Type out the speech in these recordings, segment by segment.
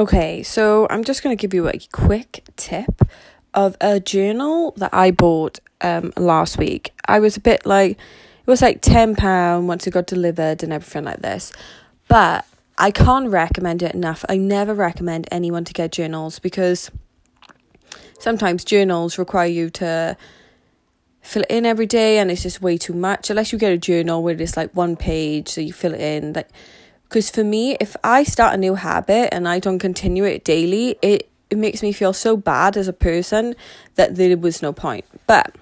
Okay, so I'm just going to give you a quick tip of a journal that I bought um last week. I was a bit like it was like £10 once it got delivered and everything like this. But I can't recommend it enough. I never recommend anyone to get journals because sometimes journals require you to fill it in every day and it's just way too much unless you get a journal where it's like one page so you fill it in like because for me if i start a new habit and i don't continue it daily it it makes me feel so bad as a person that there was no point. But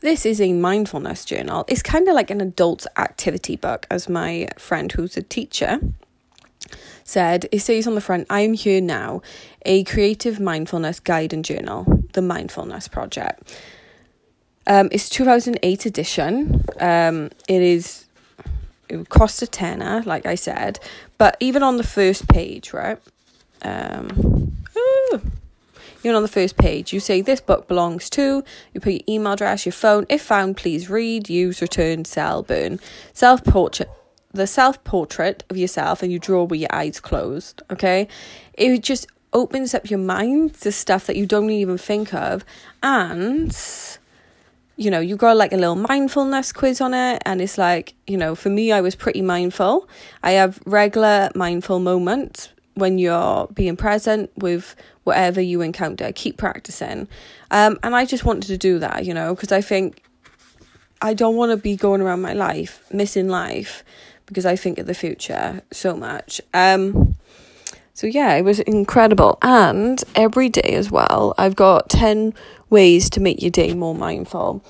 this is a mindfulness journal. It's kind of like an adult activity book as my friend who's a teacher said. It says on the front i am here now a creative mindfulness guide and journal the mindfulness project. Um, it's 2008 edition. Um, it is it would cost a tenner, like I said, but even on the first page, right? Um, even on the first page, you say this book belongs to. You put your email address, your phone. If found, please read, use, return, sell, burn. Self portrait. The self portrait of yourself, and you draw with your eyes closed. Okay, it just opens up your mind to stuff that you don't even think of, and you know, you got like a little mindfulness quiz on it, and it's like, you know, for me, I was pretty mindful. I have regular mindful moments when you're being present with whatever you encounter. Keep practicing. Um, and I just wanted to do that, you know, because I think I don't want to be going around my life missing life because I think of the future so much. Um, so yeah, it was incredible. And every day as well, I've got 10 ways to make your day more mindful.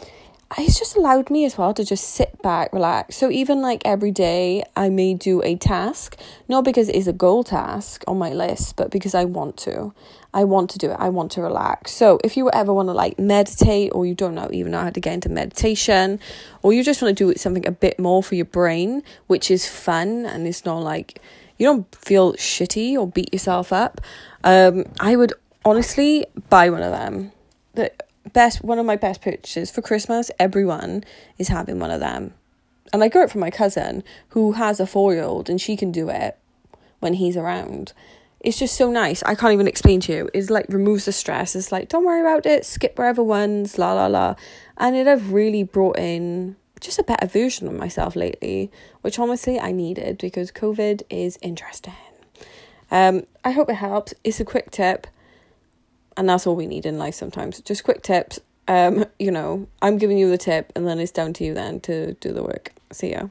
Uh, it's just allowed me as well to just sit back, relax. So even like every day, I may do a task, not because it's a goal task on my list, but because I want to. I want to do it. I want to relax. So if you ever want to like meditate, or you don't know even know how to get into meditation, or you just want to do something a bit more for your brain, which is fun and it's not like you don't feel shitty or beat yourself up. Um, I would honestly buy one of them the best one of my best purchases for Christmas. Everyone is having one of them, and I got it from my cousin who has a four year old, and she can do it when he's around. It's just so nice. I can't even explain to you. It's like removes the stress. It's like don't worry about it. Skip wherever ones. La la la, and it have really brought in just a better version of myself lately, which honestly I needed because COVID is interesting. Um, I hope it helps. It's a quick tip and that's all we need in life sometimes. Just quick tips. Um, you know, I'm giving you the tip, and then it's down to you then to do the work. See ya.